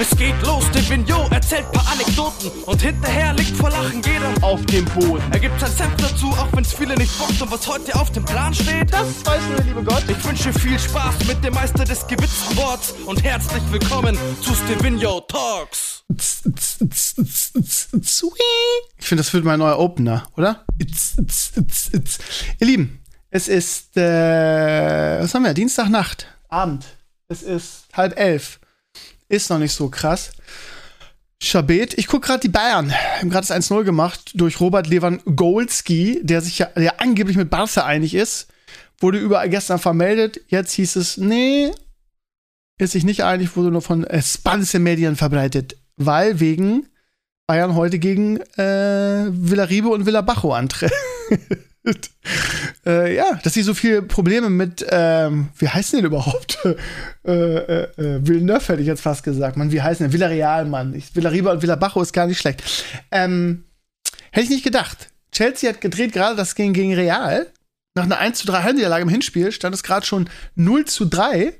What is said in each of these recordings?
Es geht los, der Vignot erzählt paar Anekdoten und hinterher liegt vor Lachen jeder auf dem Boden. Er gibt sein Senf dazu, auch wenn's viele nicht bockt und was heute auf dem Plan steht. Das weiß nur der liebe Gott. Ich wünsche viel Spaß mit dem Meister des gewitzten Worts und herzlich willkommen zu Stevino Talks. Ich finde, das wird mein neuer Opener, oder? Ihr Lieben, es ist, äh, was haben wir? Dienstagnacht, Abend. Es ist halb elf. Ist noch nicht so krass. Schabet, ich gucke gerade die Bayern. Haben gerade das 1-0 gemacht durch Robert Lewandowski, der sich ja der angeblich mit Barca einig ist. Wurde überall gestern vermeldet. Jetzt hieß es, nee, ist sich nicht einig, wurde nur von äh, Spanse Medien verbreitet. Weil wegen Bayern heute gegen äh, Villaribe und Villabajo antritt. äh, ja, dass sie so viele Probleme mit, ähm, wie heißen die denn überhaupt? äh, äh, äh, Villeneuve hätte ich jetzt fast gesagt. Man, wie heißen die? Villarreal, Mann. Ich, Villariba und Villabajo ist gar nicht schlecht. Ähm, hätte ich nicht gedacht. Chelsea hat gedreht gerade das gegen, gegen Real. Nach einer 1 zu 3 Heimniederlage im Hinspiel stand es gerade schon 0 zu 3.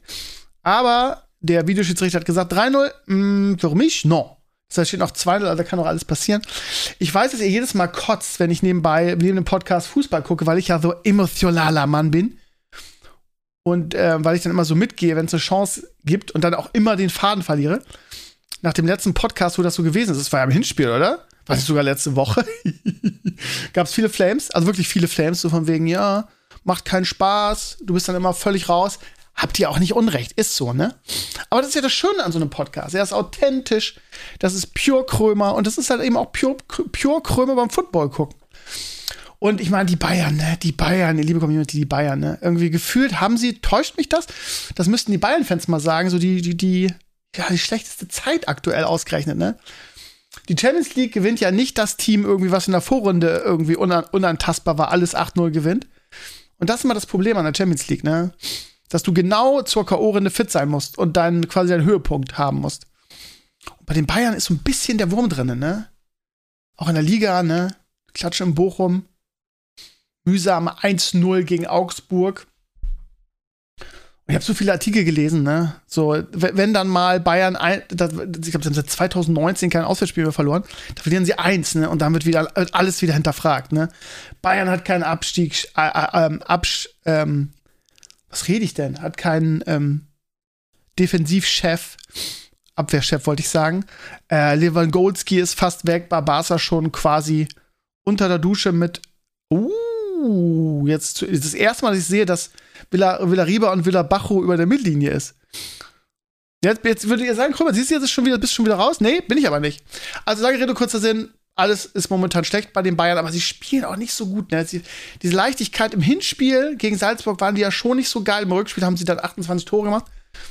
Aber der Videoschiedsrichter hat gesagt, 3-0, mm, für mich, no. Steht noch 2 also da kann noch alles passieren. Ich weiß, dass ihr jedes Mal kotzt, wenn ich nebenbei, neben dem Podcast Fußball gucke, weil ich ja so emotionaler Mann bin. Und äh, weil ich dann immer so mitgehe, wenn es eine Chance gibt und dann auch immer den Faden verliere. Nach dem letzten Podcast, wo das so gewesen ist, das war ja im Hinspiel, oder? War das sogar letzte Woche? Gab es viele Flames, also wirklich viele Flames, so von wegen, ja, macht keinen Spaß, du bist dann immer völlig raus habt ihr auch nicht Unrecht. Ist so, ne? Aber das ist ja das Schöne an so einem Podcast. Er ist authentisch, das ist pure Krömer und das ist halt eben auch pure, pure Krömer beim Football gucken. Und ich meine, die Bayern, ne? Die Bayern, die liebe Community, die Bayern, ne? Irgendwie gefühlt haben sie, täuscht mich das? Das müssten die Bayern-Fans mal sagen, so die, die, die, ja, die schlechteste Zeit aktuell ausgerechnet, ne? Die Champions League gewinnt ja nicht das Team irgendwie, was in der Vorrunde irgendwie unantastbar war, alles 8-0 gewinnt. Und das ist immer das Problem an der Champions League, ne? Dass du genau zur K.O.-Runde fit sein musst und dann quasi deinen Höhepunkt haben musst. Und bei den Bayern ist so ein bisschen der Wurm drin, ne? Auch in der Liga, ne? Klatsche in Bochum. Mühsam 1-0 gegen Augsburg. Ich habe so viele Artikel gelesen, ne? So, wenn dann mal Bayern, ein, das, ich glaube, sie haben seit 2019 kein Auswärtsspiel mehr verloren, da verlieren sie eins, ne? Und dann wird wieder alles wieder hinterfragt, ne? Bayern hat keinen Abstieg, äh, äh, ähm, Absch, ähm, was rede ich denn? Hat keinen ähm, Defensivchef, Abwehrchef wollte ich sagen. Äh, Lewandowski ist fast weg, Barbaza schon quasi unter der Dusche mit. Uh, jetzt das erste Mal, dass ich sehe, dass Villa, Villariba und Villa Bajo über der Mittellinie ist. Jetzt, jetzt würdet ihr sagen, Krümmer, siehst du jetzt schon wieder, bist schon wieder raus? Nee, bin ich aber nicht. Also lange Rede, kurzer Sinn, alles ist momentan schlecht bei den Bayern, aber sie spielen auch nicht so gut. Ne? Sie, diese Leichtigkeit im Hinspiel gegen Salzburg waren die ja schon nicht so geil. Im Rückspiel haben sie dann 28 Tore gemacht.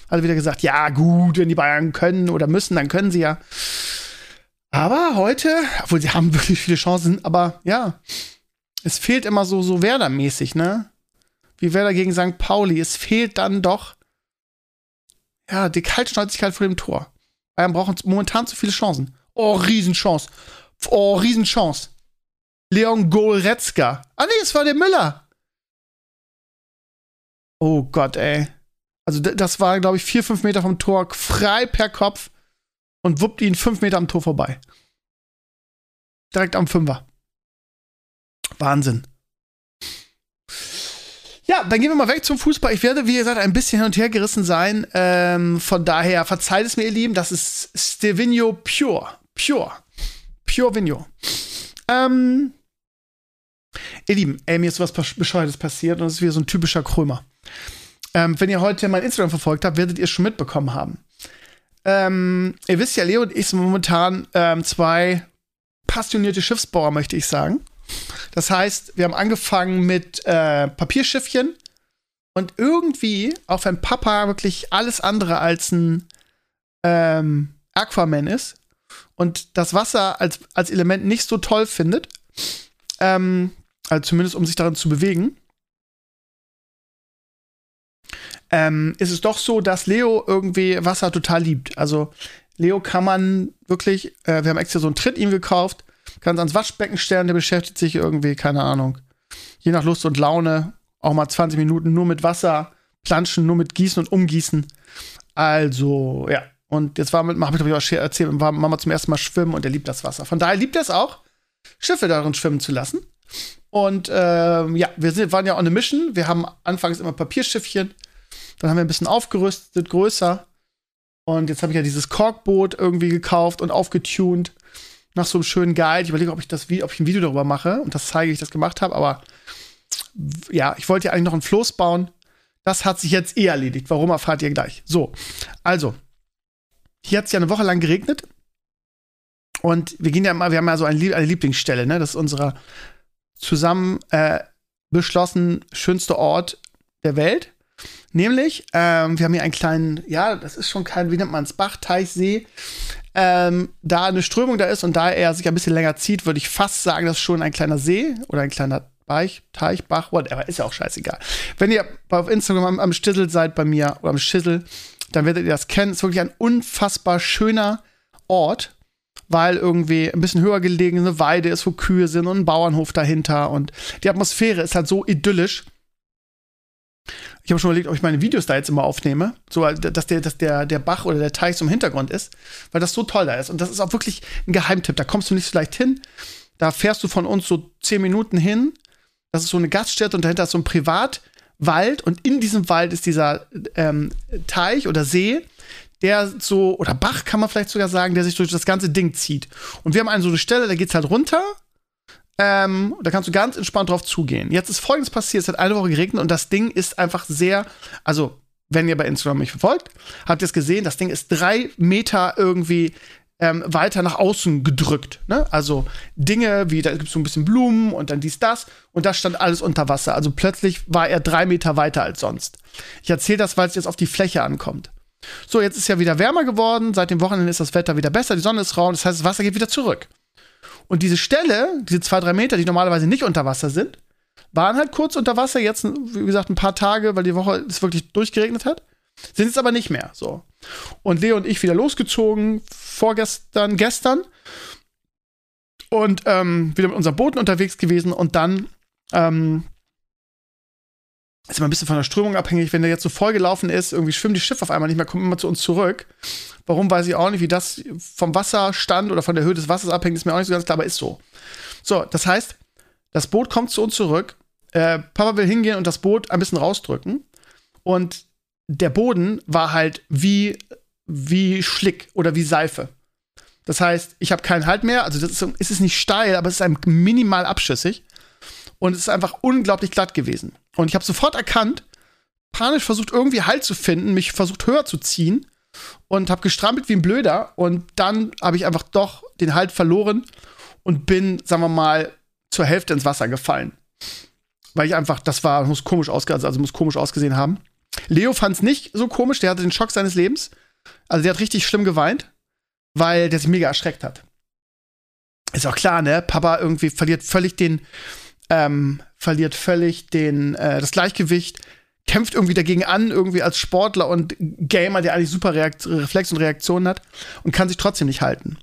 Also wieder gesagt, ja gut, wenn die Bayern können oder müssen, dann können sie ja. Aber heute, obwohl sie haben wirklich viele Chancen, aber ja, es fehlt immer so, so Werder-mäßig, ne? Wie Werder gegen St. Pauli. Es fehlt dann doch, ja, die Kaltschnäuzigkeit vor dem Tor. Bayern brauchen momentan zu viele Chancen. Oh, Riesenchance. Oh, Riesenchance. Leon Goretzka. Ah, nee, es war der Müller. Oh Gott, ey. Also, das war, glaube ich, vier, fünf Meter vom Tor, frei per Kopf und wuppt ihn fünf Meter am Tor vorbei. Direkt am Fünfer. Wahnsinn. Ja, dann gehen wir mal weg zum Fußball. Ich werde, wie gesagt, ein bisschen hin und her gerissen sein. Ähm, von daher verzeiht es mir, ihr Lieben. Das ist Stevino Pure. Pure. Pure Vigno. Ähm, ihr Lieben, ey, mir ist was Bescheuertes passiert und es ist wieder so ein typischer Krömer. Ähm, wenn ihr heute mein Instagram verfolgt habt, werdet ihr es schon mitbekommen haben. Ähm, ihr wisst ja, Leo und ich sind momentan ähm, zwei passionierte Schiffsbauer, möchte ich sagen. Das heißt, wir haben angefangen mit äh, Papierschiffchen und irgendwie, auch wenn Papa wirklich alles andere als ein ähm, Aquaman ist, und das Wasser als, als Element nicht so toll findet, ähm, also zumindest um sich darin zu bewegen, ähm, ist es doch so, dass Leo irgendwie Wasser total liebt. Also Leo kann man wirklich, äh, wir haben extra so einen Tritt ihm gekauft, kann es ans Waschbecken stellen, der beschäftigt sich irgendwie, keine Ahnung, je nach Lust und Laune, auch mal 20 Minuten nur mit Wasser, planschen, nur mit Gießen und Umgießen. Also, ja, Und jetzt war mit, habe ich ich auch erzählt, war Mama zum ersten Mal schwimmen und er liebt das Wasser. Von daher liebt er es auch, Schiffe darin schwimmen zu lassen. Und ähm, ja, wir sind, waren ja on a mission. Wir haben anfangs immer Papierschiffchen. Dann haben wir ein bisschen aufgerüstet, größer. Und jetzt habe ich ja dieses Korkboot irgendwie gekauft und aufgetunt. Nach so einem schönen Guide. Ich überlege, ob ich das ob ich ein Video darüber mache und das zeige, wie ich das gemacht habe. Aber ja, ich wollte ja eigentlich noch ein Floß bauen. Das hat sich jetzt eh erledigt. Warum erfahrt ihr gleich. So, also, hier hat es ja eine Woche lang geregnet. Und wir gehen ja mal, wir haben ja so eine, Lieblingsstelle, ne? Das ist unser zusammen äh, beschlossen schönste Ort der Welt. Nämlich, ähm, wir haben hier einen kleinen, ja, das ist schon kein, wie nennt man es, Bach, Teich, See. Ähm, da eine Strömung da ist und da er sich ein bisschen länger zieht, würde ich fast sagen, das ist schon ein kleiner See oder ein kleiner Beich, Teich, Bach, whatever, ist ja auch scheißegal. Wenn ihr auf Instagram am, am Stissel seid bei mir oder am Schissel, dann werdet ihr das kennen. Es ist wirklich ein unfassbar schöner Ort, weil irgendwie ein bisschen höher gelegene Weide ist, wo Kühe sind und ein Bauernhof dahinter und die Atmosphäre ist halt so idyllisch. Ich habe schon überlegt, ob ich meine Videos da jetzt immer aufnehme, so dass der, dass der, der Bach oder der Teich so im Hintergrund ist, weil das so toll da ist. Und das ist auch wirklich ein Geheimtipp. Da kommst du nicht so leicht hin. Da fährst du von uns so zehn Minuten hin. Das ist so eine Gaststätte und dahinter ist so ein Privatwald und in diesem Wald ist dieser ähm, Teich oder See, der so, oder Bach kann man vielleicht sogar sagen, der sich durch das ganze Ding zieht. Und wir haben eine so eine Stelle, da geht's halt runter. Ähm, da kannst du ganz entspannt drauf zugehen. Jetzt ist folgendes passiert: Es hat eine Woche geregnet und das Ding ist einfach sehr, also, wenn ihr bei Instagram mich verfolgt, habt ihr es gesehen, das Ding ist drei Meter irgendwie ähm, weiter nach außen gedrückt. Ne? Also Dinge wie, da gibt es so ein bisschen Blumen und dann dies, das und das stand alles unter Wasser. Also plötzlich war er drei Meter weiter als sonst. Ich erzähle das, weil es jetzt auf die Fläche ankommt. So, jetzt ist ja wieder wärmer geworden. Seit dem Wochenende ist das Wetter wieder besser. Die Sonne ist raus. Das heißt, das Wasser geht wieder zurück. Und diese Stelle, diese zwei, drei Meter, die normalerweise nicht unter Wasser sind, waren halt kurz unter Wasser. Jetzt, wie gesagt, ein paar Tage, weil die Woche es wirklich durchgeregnet hat. Sind jetzt aber nicht mehr so. Und Leo und ich wieder losgezogen, vorgestern, gestern. Und ähm, wieder mit unserem Booten unterwegs gewesen. Und dann ähm, ist immer ein bisschen von der Strömung abhängig. Wenn der jetzt so vollgelaufen ist, irgendwie schwimmen die Schiffe auf einmal nicht mehr, kommen immer zu uns zurück. Warum weiß ich auch nicht, wie das vom Wasserstand oder von der Höhe des Wassers abhängt, ist mir auch nicht so ganz klar, aber ist so. So, das heißt, das Boot kommt zu uns zurück. Äh, Papa will hingehen und das Boot ein bisschen rausdrücken. Und der Boden war halt wie, wie Schlick oder wie Seife. Das heißt, ich habe keinen Halt mehr. Also, das ist, ist es nicht steil, aber es ist minimal abschüssig. Und es ist einfach unglaublich glatt gewesen. Und ich habe sofort erkannt, panisch versucht, irgendwie Halt zu finden, mich versucht höher zu ziehen und habe gestrampelt wie ein Blöder. Und dann habe ich einfach doch den Halt verloren und bin, sagen wir mal, zur Hälfte ins Wasser gefallen. Weil ich einfach, das war, muss komisch ausgesehen, also muss komisch ausgesehen haben. Leo fand es nicht so komisch, der hatte den Schock seines Lebens. Also der hat richtig schlimm geweint, weil der sich mega erschreckt hat. Ist auch klar, ne? Papa irgendwie verliert völlig den, ähm, verliert völlig den, äh, das Gleichgewicht, kämpft irgendwie dagegen an, irgendwie als Sportler und Gamer, der eigentlich super Reakt Reflex und Reaktionen hat und kann sich trotzdem nicht halten.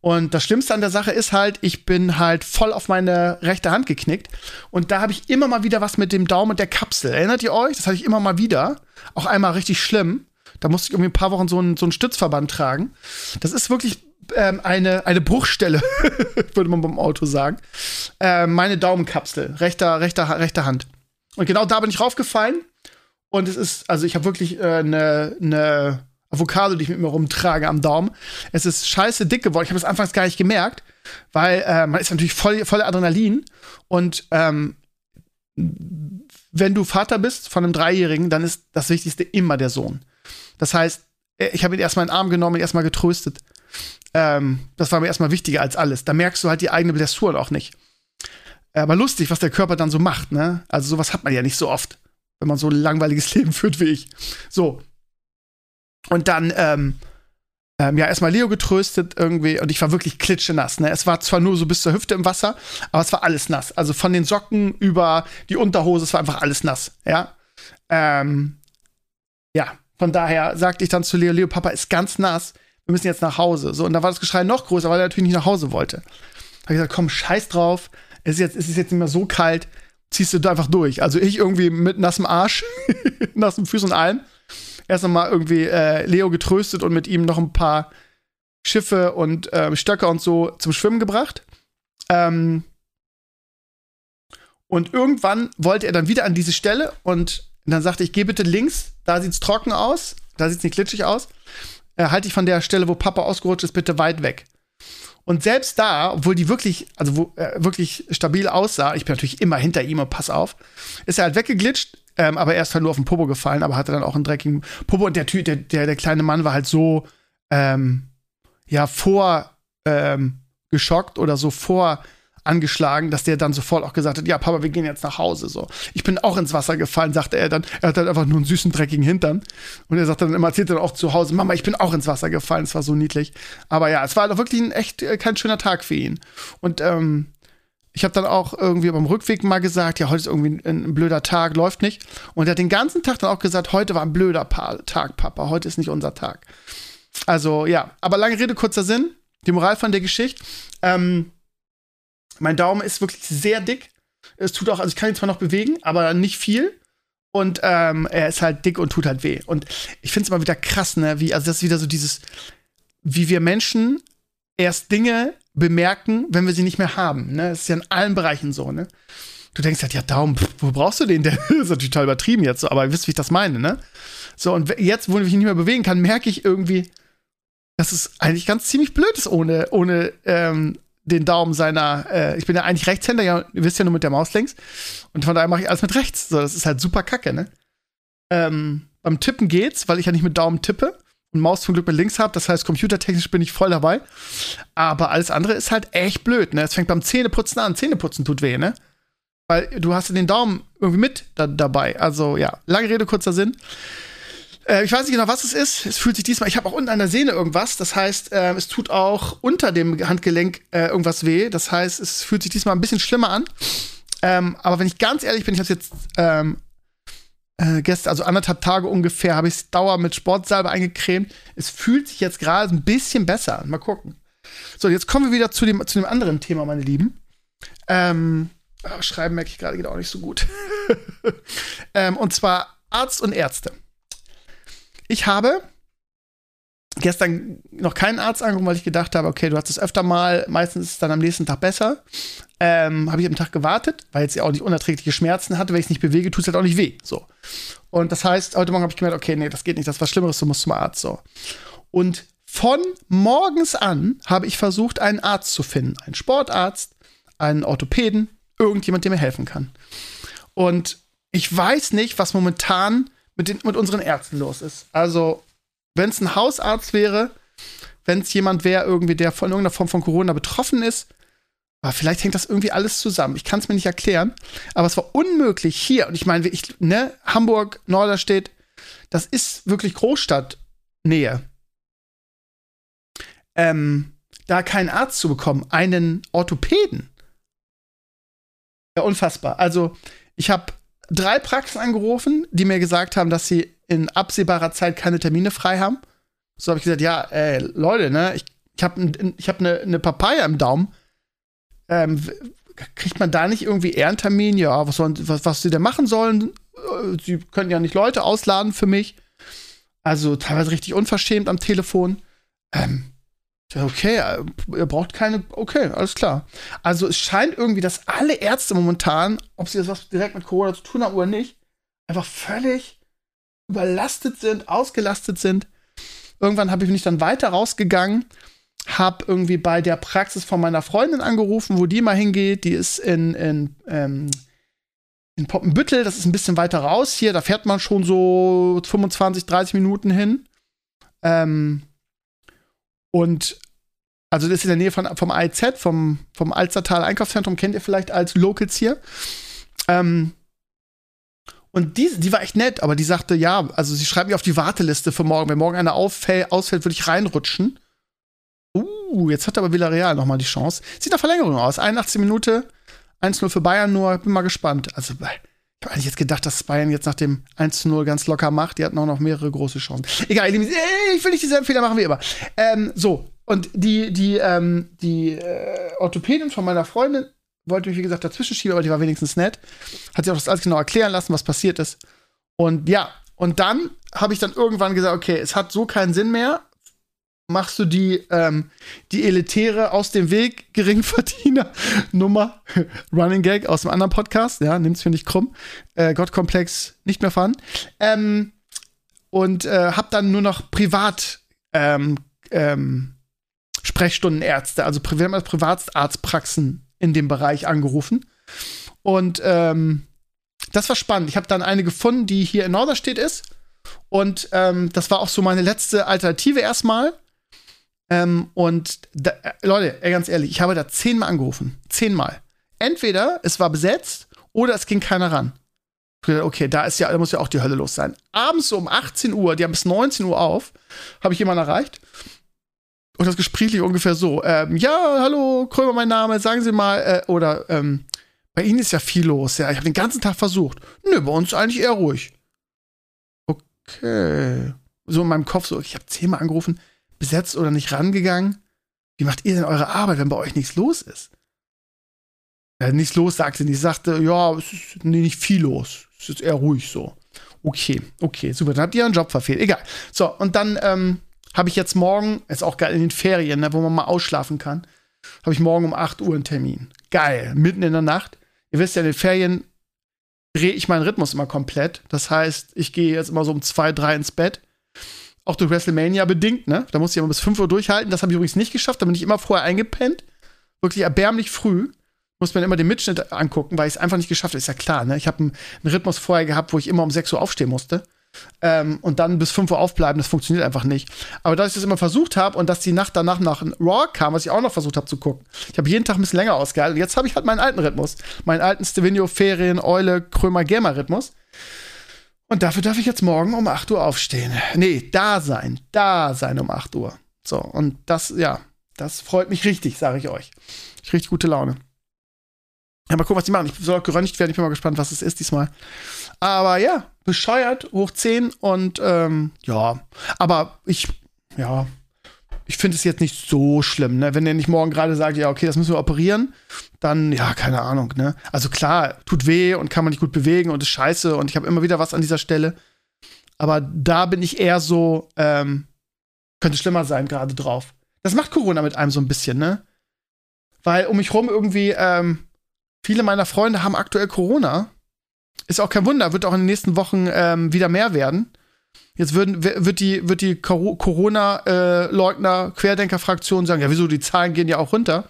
Und das Schlimmste an der Sache ist halt, ich bin halt voll auf meine rechte Hand geknickt. Und da habe ich immer mal wieder was mit dem Daumen und der Kapsel. Erinnert ihr euch? Das hatte ich immer mal wieder. Auch einmal richtig schlimm. Da musste ich irgendwie ein paar Wochen so einen, so einen Stützverband tragen. Das ist wirklich ähm, eine, eine Bruchstelle, würde man beim Auto sagen. Äh, meine Daumenkapsel, rechter, rechter, rechter Hand. Und genau da bin ich raufgefallen. Und es ist, also ich habe wirklich eine äh, ne Avocado, die ich mit mir rumtrage am Daumen. Es ist scheiße dick geworden. Ich habe es anfangs gar nicht gemerkt, weil äh, man ist natürlich voll, voll Adrenalin. Und ähm, wenn du Vater bist von einem Dreijährigen, dann ist das Wichtigste immer der Sohn. Das heißt, äh, ich habe ihn erstmal in den Arm genommen, ihn erstmal getröstet. Ähm, das war mir erstmal wichtiger als alles. Da merkst du halt die eigene Blessur auch nicht. Aber lustig, was der Körper dann so macht, ne? Also sowas hat man ja nicht so oft, wenn man so ein langweiliges Leben führt wie ich. So. Und dann, ähm, ähm, ja, erstmal Leo getröstet irgendwie und ich war wirklich klitschenass. Ne? Es war zwar nur so bis zur Hüfte im Wasser, aber es war alles nass. Also von den Socken über die Unterhose, es war einfach alles nass. Ja. Ähm, ja, von daher sagte ich dann zu Leo, Leo, Papa ist ganz nass wir müssen jetzt nach Hause. So, und da war das Geschrei noch größer, weil er natürlich nicht nach Hause wollte. Da habe ich gesagt, komm, scheiß drauf. Es ist, jetzt, es ist jetzt nicht mehr so kalt. Ziehst du da einfach durch. Also ich irgendwie mit nassem Arsch, nassen Füßen und allem. Erst nochmal irgendwie äh, Leo getröstet und mit ihm noch ein paar Schiffe und ähm, Stöcker und so zum Schwimmen gebracht. Ähm, und irgendwann wollte er dann wieder an diese Stelle und dann sagte ich, geh bitte links, da sieht's trocken aus, da sieht's nicht glitschig aus. Äh, halte ich von der Stelle, wo Papa ausgerutscht ist, bitte weit weg. Und selbst da, obwohl die wirklich, also wo, äh, wirklich stabil aussah, ich bin natürlich immer hinter ihm und pass auf, ist er halt weggeglitscht, ähm, aber er ist halt nur auf den Popo gefallen, aber hatte dann auch einen dreckigen Popo und der Typ, der, der, der kleine Mann war halt so, ähm, ja, vor, ähm, geschockt oder so vor angeschlagen, dass der dann sofort auch gesagt hat, ja, Papa, wir gehen jetzt nach Hause. So, ich bin auch ins Wasser gefallen, sagte er dann. Er hat dann einfach nur einen süßen dreckigen Hintern und er sagt dann immer, erzählt dann auch zu Hause, Mama, ich bin auch ins Wasser gefallen. Es war so niedlich. Aber ja, es war doch wirklich ein echt äh, kein schöner Tag für ihn. Und ähm, ich habe dann auch irgendwie beim Rückweg mal gesagt, ja, heute ist irgendwie ein, ein, blöder Tag, läuft nicht. Und er hat den ganzen Tag dann auch gesagt, heute war ein blöder pa Tag, Papa, heute ist nicht unser Tag. Also ja, aber lange Rede, kurzer Sinn. Die Moral von der Geschichte. Ähm, mein Daumen ist wirklich sehr dick. Es tut auch, also ich kann ihn zwar noch bewegen, aber nicht viel. Und ähm, er ist halt dick und tut halt weh. Und ich finde es immer wieder krass, ne? Wie, also das ist wieder so dieses, wie wir Menschen erst Dinge bemerken, wenn wir sie nicht mehr haben. Ne? Das ist ja in allen Bereichen so, ne? Du denkst halt, ja, Daumen, pff, wo brauchst du den? Der ist natürlich total übertrieben jetzt, so, aber ihr wisst, wie ich das meine, ne? So, und jetzt, wo ich mich nicht mehr bewegen kann, merke ich irgendwie, dass es eigentlich ganz ziemlich blöd ist, ohne, ohne ähm, den Daumen seiner, äh, ich bin ja eigentlich Rechtshänder, ja, ihr wisst ja nur mit der Maus links. Und von daher mache ich alles mit rechts. So, das ist halt super kacke, ne? Ähm, beim Tippen geht's, weil ich ja nicht mit Daumen tippe und Maus zum Glück mit links habe. Das heißt, computertechnisch bin ich voll dabei. Aber alles andere ist halt echt blöd, ne? Es fängt beim Zähneputzen an. Zähneputzen tut weh, ne? Weil du hast den Daumen irgendwie mit da, dabei. Also ja, lange Rede, kurzer Sinn. Äh, ich weiß nicht genau, was es ist. Es fühlt sich diesmal, ich habe auch unten an der Sehne irgendwas. Das heißt, äh, es tut auch unter dem Handgelenk äh, irgendwas weh. Das heißt, es fühlt sich diesmal ein bisschen schlimmer an. Ähm, aber wenn ich ganz ehrlich bin, ich habe jetzt ähm, äh, gestern, also anderthalb Tage ungefähr, habe ich es Dauer mit Sportsalbe eingecremt. Es fühlt sich jetzt gerade ein bisschen besser an. Mal gucken. So, jetzt kommen wir wieder zu dem, zu dem anderen Thema, meine Lieben. Ähm, oh, schreiben merke ich gerade geht auch nicht so gut. ähm, und zwar Arzt und Ärzte. Ich habe gestern noch keinen Arzt angerufen, weil ich gedacht habe, okay, du hast es öfter mal, meistens ist es dann am nächsten Tag besser. Ähm, habe ich am Tag gewartet, weil jetzt ja auch nicht unerträgliche Schmerzen hatte. Wenn ich es nicht bewege, tut es halt auch nicht weh. So. Und das heißt, heute Morgen habe ich gemerkt, okay, nee, das geht nicht, das ist was Schlimmeres, du musst zum Arzt. So. Und von morgens an habe ich versucht, einen Arzt zu finden. Einen Sportarzt, einen Orthopäden, irgendjemand, der mir helfen kann. Und ich weiß nicht, was momentan mit, den, mit unseren Ärzten los ist. Also, wenn es ein Hausarzt wäre, wenn es jemand wäre, irgendwie, der von irgendeiner Form von Corona betroffen ist, aber vielleicht hängt das irgendwie alles zusammen. Ich kann es mir nicht erklären. Aber es war unmöglich hier. Und ich meine, ich, ne, Hamburg, Norderstedt, das ist wirklich Großstadtnähe. Ähm, da keinen Arzt zu bekommen, einen Orthopäden. Ja, unfassbar. Also, ich habe drei Praxen angerufen, die mir gesagt haben, dass sie in absehbarer Zeit keine Termine frei haben. So habe ich gesagt, ja, ey, Leute, ne, ich, ich habe ich hab eine ne Papaya im Daumen. Ähm, kriegt man da nicht irgendwie eher einen Termin? Ja, was, sollen, was, was sie denn machen sollen? Äh, sie können ja nicht Leute ausladen für mich. Also teilweise richtig unverschämt am Telefon. Ähm, Okay, äh, ihr braucht keine. Okay, alles klar. Also es scheint irgendwie, dass alle Ärzte momentan, ob sie das was direkt mit Corona zu tun haben oder nicht, einfach völlig überlastet sind, ausgelastet sind. Irgendwann habe ich mich dann weiter rausgegangen, habe irgendwie bei der Praxis von meiner Freundin angerufen, wo die mal hingeht. Die ist in, in, ähm, in Poppenbüttel, das ist ein bisschen weiter raus hier. Da fährt man schon so 25, 30 Minuten hin. Ähm, und also das ist in der Nähe von, vom AIZ, vom, vom Alstertal Einkaufszentrum, kennt ihr vielleicht als Locals hier. Ähm, und die, die war echt nett, aber die sagte, ja, also sie schreibt mich auf die Warteliste für morgen. Wenn morgen einer auffällt, ausfällt, würde ich reinrutschen. Uh, jetzt hat aber Villarreal noch mal die Chance. Sieht nach Verlängerung aus. 81 Minute, 1-0 für Bayern nur. Bin mal gespannt. Also, ich habe eigentlich jetzt gedacht, dass Bayern jetzt nach dem 1-0 ganz locker macht. Die hatten auch noch mehrere große Chancen. Egal, ich will nicht dieselben Fehler machen wie immer. Ähm, so, und die, die, ähm, die äh, Orthopädin von meiner Freundin wollte mich, wie gesagt, dazwischen schieben, aber die war wenigstens nett. Hat sich auch das alles genau erklären lassen, was passiert ist. Und ja, Und dann habe ich dann irgendwann gesagt, okay, es hat so keinen Sinn mehr. Machst du die, ähm, die elitäre aus dem Weg Geringverdiener-Nummer, Running Gag aus einem anderen Podcast, ja, nimm's mir nicht krumm, äh, Gottkomplex nicht mehr vorhanden. Ähm, und äh, hab dann nur noch privat ähm, ähm, Sprechstundenärzte, also Pri Privatarztpraxen in dem Bereich angerufen. Und ähm, das war spannend. Ich habe dann eine gefunden, die hier in Norderstedt ist. Und ähm, das war auch so meine letzte Alternative erstmal. Ähm, und da, äh, Leute, ganz ehrlich, ich habe da zehnmal angerufen. Zehnmal. Entweder es war besetzt oder es ging keiner ran. Okay, da ist ja, da muss ja auch die Hölle los sein. Abends um 18 Uhr, die haben bis 19 Uhr auf, habe ich jemanden erreicht. Und das Gespräch lief ungefähr so: ähm, Ja, hallo, Krömer, mein Name, sagen Sie mal, äh, oder ähm, bei Ihnen ist ja viel los, ja. Ich habe den ganzen Tag versucht. Nö, bei uns eigentlich eher ruhig. Okay. So in meinem Kopf so, ich habe zehnmal angerufen, besetzt oder nicht rangegangen. Wie macht ihr denn eure Arbeit, wenn bei euch nichts los ist? Ja, nichts los, sagte sie nicht. Sagte, ja, es ist nee, nicht viel los. Es ist eher ruhig so. Okay, okay, super. Dann habt ihr einen Job verfehlt. Egal. So, und dann ähm, habe ich jetzt morgen, ist auch geil in den Ferien, ne, wo man mal ausschlafen kann, habe ich morgen um 8 Uhr einen Termin. Geil, mitten in der Nacht. Ihr wisst ja, in den Ferien drehe ich meinen Rhythmus immer komplett. Das heißt, ich gehe jetzt immer so um 2, 3 ins Bett. Auch durch WrestleMania bedingt, ne? Da muss ich immer bis 5 Uhr durchhalten. Das habe ich übrigens nicht geschafft. Da bin ich immer vorher eingepennt. Wirklich erbärmlich früh. Muss mir immer den Mitschnitt angucken, weil ich es einfach nicht geschafft habe. Ist ja klar, ne? Ich habe einen, einen Rhythmus vorher gehabt, wo ich immer um 6 Uhr aufstehen musste ähm, und dann bis 5 Uhr aufbleiben, das funktioniert einfach nicht. Aber da ich das immer versucht habe und dass die Nacht danach nach Raw kam, was ich auch noch versucht habe zu gucken, ich habe jeden Tag ein bisschen länger ausgehalten. Jetzt habe ich halt meinen alten Rhythmus, meinen alten Stevenio Ferien Eule Krömer Gamer Rhythmus. Und dafür darf ich jetzt morgen um 8 Uhr aufstehen. Nee, da sein, da sein um 8 Uhr. So, und das, ja, das freut mich richtig, sage ich euch. Ich richtig gute Laune. Ja, mal gucken, was die machen. Ich soll auch geröntgt werden. Ich bin mal gespannt, was es ist diesmal. Aber ja, bescheuert, hoch 10 und ähm, ja, aber ich, ja, ich finde es jetzt nicht so schlimm, ne? Wenn der nicht morgen gerade sagt, ja, okay, das müssen wir operieren, dann, ja, keine Ahnung, ne? Also klar, tut weh und kann man nicht gut bewegen und ist scheiße und ich habe immer wieder was an dieser Stelle. Aber da bin ich eher so, ähm, könnte schlimmer sein, gerade drauf. Das macht Corona mit einem so ein bisschen, ne? Weil um mich rum irgendwie, ähm, viele meiner Freunde haben aktuell Corona ist auch kein Wunder, wird auch in den nächsten Wochen ähm, wieder mehr werden. Jetzt würden, wird die, wird die Corona-Leugner-Querdenker-Fraktion sagen, ja, wieso, die Zahlen gehen ja auch runter.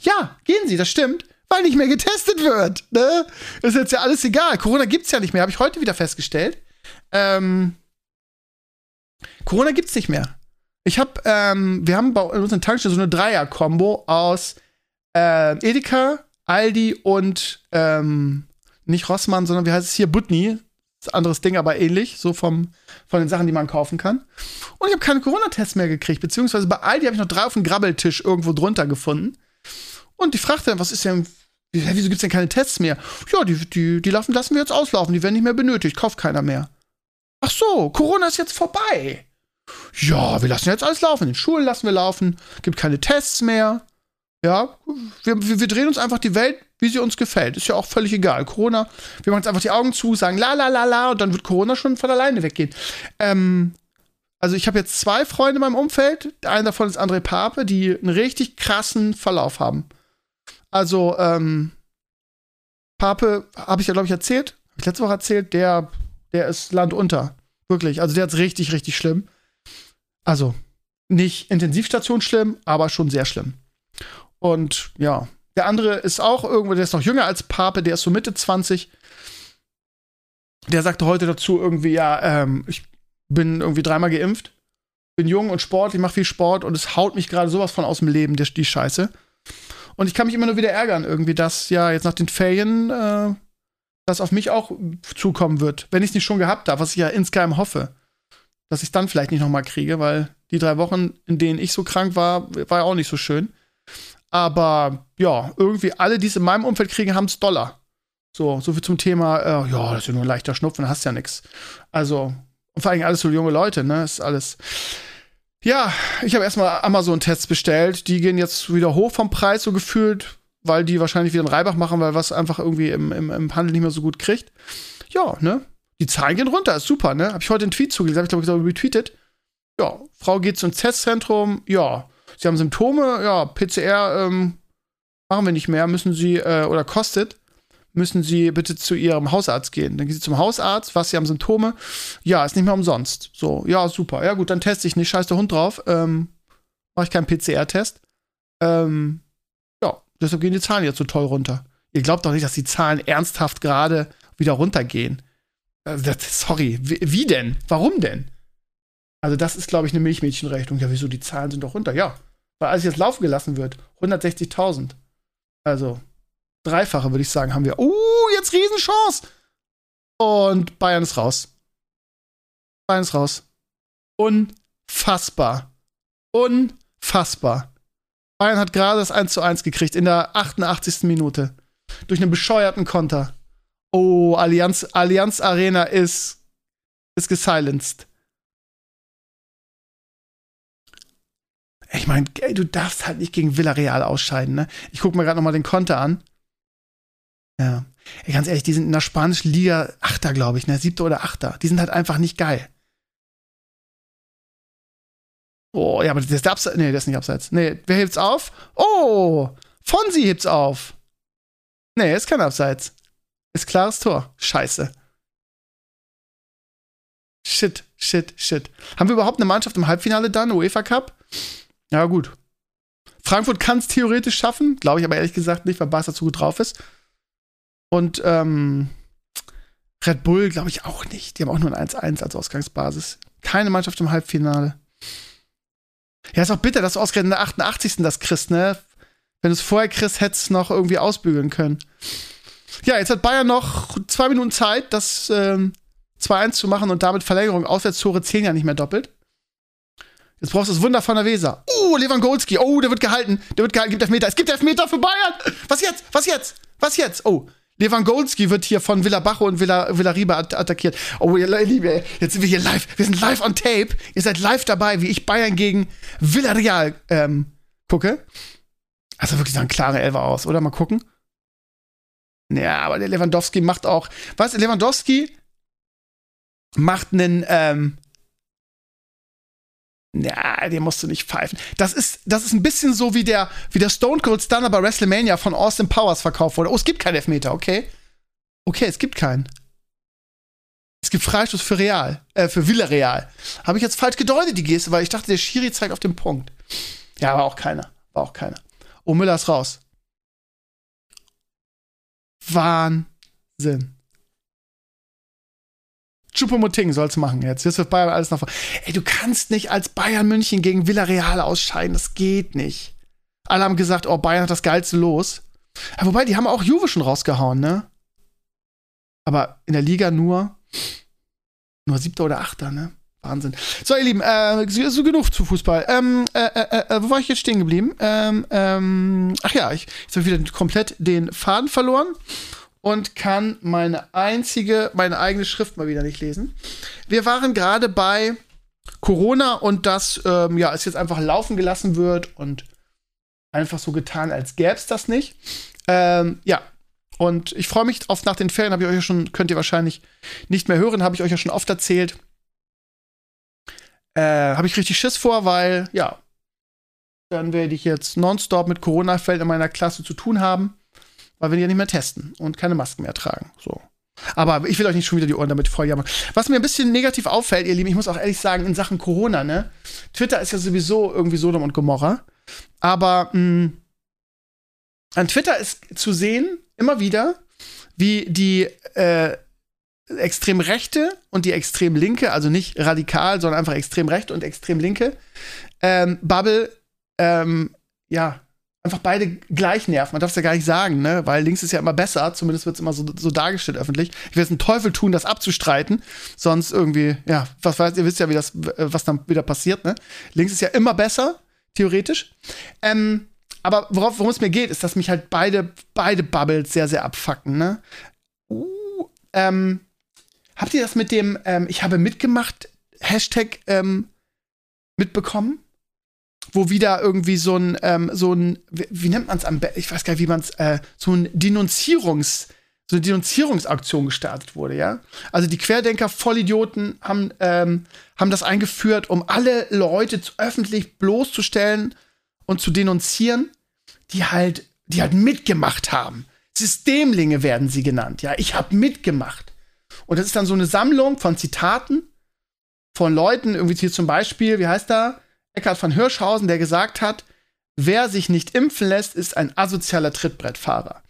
Ja, gehen sie, das stimmt, weil nicht mehr getestet wird. Ne? Ist jetzt ja alles egal. Corona gibt's ja nicht mehr, habe ich heute wieder festgestellt. Ähm, Corona gibt's nicht mehr. Ich habe, ähm, wir haben bei unseren Tankstellen so eine Dreier-Kombo aus äh, Edeka, Aldi und ähm, nicht Rossmann, sondern wie heißt es hier? Butni. Anderes Ding, aber ähnlich, so vom, von den Sachen, die man kaufen kann. Und ich habe keine Corona-Tests mehr gekriegt, beziehungsweise bei Aldi habe ich noch drei auf dem Grabbeltisch irgendwo drunter gefunden. Und die fragte dann, was ist denn, wieso gibt es denn keine Tests mehr? Ja, die, die, die lassen, lassen wir jetzt auslaufen, die werden nicht mehr benötigt, kauft keiner mehr. Ach so, Corona ist jetzt vorbei. Ja, wir lassen jetzt alles laufen, in den Schulen lassen wir laufen, gibt keine Tests mehr. Ja, wir, wir, wir drehen uns einfach die Welt, wie sie uns gefällt. Ist ja auch völlig egal. Corona, wir machen jetzt einfach die Augen zu, sagen la la la la und dann wird Corona schon von alleine weggehen. Ähm, also ich habe jetzt zwei Freunde in meinem Umfeld. Einer davon ist André Pape, die einen richtig krassen Verlauf haben. Also, ähm, Pape, habe ich ja, glaube ich, erzählt, habe ich letzte Woche erzählt, der, der ist landunter. Wirklich. Also der hat's richtig, richtig schlimm. Also, nicht Intensivstation schlimm, aber schon sehr schlimm. Und ja, der andere ist auch irgendwo, der ist noch jünger als Pape, der ist so Mitte 20. Der sagte heute dazu irgendwie, ja, ähm, ich bin irgendwie dreimal geimpft, bin jung und Sport, ich mache viel Sport und es haut mich gerade sowas von aus dem Leben, die, die Scheiße. Und ich kann mich immer nur wieder ärgern, irgendwie, dass ja jetzt nach den Ferien äh, das auf mich auch zukommen wird, wenn ich es nicht schon gehabt habe, was ich ja insgeheim hoffe, dass ich es dann vielleicht nicht nochmal kriege, weil die drei Wochen, in denen ich so krank war, war ja auch nicht so schön. Aber ja, irgendwie alle, die es in meinem Umfeld kriegen, haben es Dollar. So, so viel zum Thema, äh, ja, das ist ja nur ein leichter Schnupfen, hast ja nichts. Also, und vor allem alles so junge Leute, ne? Ist alles. Ja, ich habe erstmal Amazon-Tests bestellt. Die gehen jetzt wieder hoch vom Preis, so gefühlt, weil die wahrscheinlich wieder einen Reibach machen, weil was einfach irgendwie im, im, im Handel nicht mehr so gut kriegt. Ja, ne? die Zahlen gehen runter, ist super, ne? Habe ich heute einen Tweet zugelesen, habe ich glaube ich retweetet. Ja, Frau geht zum Testzentrum, ja. Sie haben Symptome, ja, PCR ähm, machen wir nicht mehr, müssen Sie, äh, oder kostet, müssen Sie bitte zu Ihrem Hausarzt gehen. Dann gehen Sie zum Hausarzt, was Sie haben Symptome, ja, ist nicht mehr umsonst. So, ja, super. Ja, gut, dann teste ich nicht, scheiß der Hund drauf, ähm, mache ich keinen PCR-Test. Ähm, ja, deshalb gehen die Zahlen jetzt so toll runter. Ihr glaubt doch nicht, dass die Zahlen ernsthaft gerade wieder runtergehen. Also sorry, wie, wie, denn? Warum denn? Also, das ist, glaube ich, eine Milchmädchenrechnung. Ja, wieso? Die Zahlen sind doch runter. Ja, weil alles jetzt laufen gelassen wird. 160.000. Also, dreifache, würde ich sagen, haben wir. Uh, jetzt Riesenchance! Und Bayern ist raus. Bayern ist raus. Unfassbar. Unfassbar. Bayern hat gerade das 1 zu 1 gekriegt in der 88. Minute. Durch einen bescheuerten Konter. Oh, Allianz, Allianz Arena ist, ist gesilenced. Ich meine, du darfst halt nicht gegen Villarreal ausscheiden, ne? Ich gucke mir gerade nochmal den Konter an. Ja. Ey, ganz ehrlich, die sind in der spanischen Liga Achter, glaube ich, ne? Siebter oder Achter. Die sind halt einfach nicht geil. Oh, ja, aber das ist der Abseits. Nee, das ist nicht Abseits. Nee, wer hebt's auf? Oh! Fonsi hebt's auf. Nee, ist kein Abseits. Ist klares Tor. Scheiße. Shit, shit, shit. Haben wir überhaupt eine Mannschaft im Halbfinale dann, UEFA Cup? Ja, gut. Frankfurt kann es theoretisch schaffen, glaube ich aber ehrlich gesagt nicht, weil Barca zu gut drauf ist. Und ähm, Red Bull glaube ich auch nicht. Die haben auch nur ein 1-1 als Ausgangsbasis. Keine Mannschaft im Halbfinale. Ja, ist auch bitter, dass du ausgerechnet in der 88. das kriegst, ne? Wenn du es vorher kriegst, hättest du noch irgendwie ausbügeln können. Ja, jetzt hat Bayern noch zwei Minuten Zeit, das ähm, 2-1 zu machen und damit Verlängerung. Auswärtstore zählen ja nicht mehr doppelt. Jetzt brauchst du das Wunder von der Weser. Oh, Lewandowski. Oh, der wird gehalten. Der wird gehalten. Gibt Elfmeter. Es gibt Elfmeter für Bayern. Was jetzt? Was jetzt? Was jetzt? Oh, Lewandowski wird hier von Villa Bajo und Villa, Villa Riba attackiert. Oh, ihr Liebe, jetzt sind wir hier live. Wir sind live on tape. Ihr seid live dabei, wie ich Bayern gegen Villarreal ähm, gucke. Also wirklich so ein klarer Elfer aus, oder? Mal gucken. Ja, aber der Lewandowski macht auch. Was? Lewandowski macht einen. Ähm, ja, den musst du nicht pfeifen. Das ist, das ist ein bisschen so wie der, wie der Stone Cold Stunner bei WrestleMania von Austin Powers verkauft wurde. Oh, es gibt keinen Elfmeter, okay? Okay, es gibt keinen. Es gibt Freistoß für Real, äh, für Villarreal. Habe ich jetzt falsch gedeutet, die Geste, weil ich dachte, der Schiri zeigt auf den Punkt. Ja, war auch keiner. War auch keiner. Oh, Müller ist raus. Wahnsinn. Chupomoting soll's machen jetzt. Jetzt wird Bayern alles nach vorne. Ey, du kannst nicht als Bayern München gegen Villarreal ausscheiden. Das geht nicht. Alle haben gesagt, oh, Bayern hat das geilste Los. Ja, wobei, die haben auch Juve schon rausgehauen, ne? Aber in der Liga nur, nur siebter oder achter, ne? Wahnsinn. So, ihr Lieben, äh, so genug zu Fußball. Ähm, äh, äh, äh, wo war ich jetzt stehen geblieben? Ähm, ähm, ach ja, ich, jetzt habe wieder komplett den Faden verloren und kann meine einzige, meine eigene Schrift mal wieder nicht lesen. Wir waren gerade bei Corona und dass ähm, ja, es jetzt einfach laufen gelassen wird und einfach so getan, als gäbe es das nicht. Ähm, ja. Und ich freue mich auf nach den Ferien, habe ich euch ja schon, könnt ihr wahrscheinlich nicht mehr hören, habe ich euch ja schon oft erzählt. Äh, habe ich richtig Schiss vor, weil, ja, dann werde ich jetzt nonstop mit Corona-Fällen in meiner Klasse zu tun haben weil wir die ja nicht mehr testen und keine Masken mehr tragen. So. Aber ich will euch nicht schon wieder die Ohren damit volljammern. Was mir ein bisschen negativ auffällt, ihr Lieben, ich muss auch ehrlich sagen, in Sachen Corona, ne? Twitter ist ja sowieso irgendwie Sodom und Gomorra. Aber mh, hm, an Twitter ist zu sehen, immer wieder, wie die äh, extrem rechte und die extrem linke, also nicht radikal, sondern einfach extrem rechte und extrem linke, ähm, Bubble, ähm, ja, einfach beide gleich nerven. Man darf es ja gar nicht sagen, ne? Weil links ist ja immer besser, zumindest wird es immer so, so dargestellt öffentlich. Ich werde es einen Teufel tun, das abzustreiten. Sonst irgendwie, ja, was weiß, ihr wisst ja, wie das, was dann wieder passiert, ne? Links ist ja immer besser, theoretisch. Ähm, aber worauf, worum es mir geht, ist, dass mich halt beide, beide Bubbles sehr, sehr abfacken, ne? Uh, ähm, habt ihr das mit dem, ähm, ich habe mitgemacht, Hashtag, ähm, mitbekommen? Wo wieder irgendwie so ein, ähm, so ein, wie, wie nennt man es am besten? Ich weiß gar nicht, wie man es, äh, so ein Denunzierungs, so eine Denunzierungsaktion gestartet wurde, ja. Also die Querdenker, Vollidioten, haben, ähm, haben das eingeführt, um alle Leute öffentlich bloßzustellen und zu denunzieren, die halt, die halt mitgemacht haben. Systemlinge werden sie genannt, ja. Ich habe mitgemacht. Und das ist dann so eine Sammlung von Zitaten von Leuten, irgendwie hier zum Beispiel, wie heißt da? Eckhard von Hirschhausen, der gesagt hat, wer sich nicht impfen lässt, ist ein asozialer Trittbrettfahrer.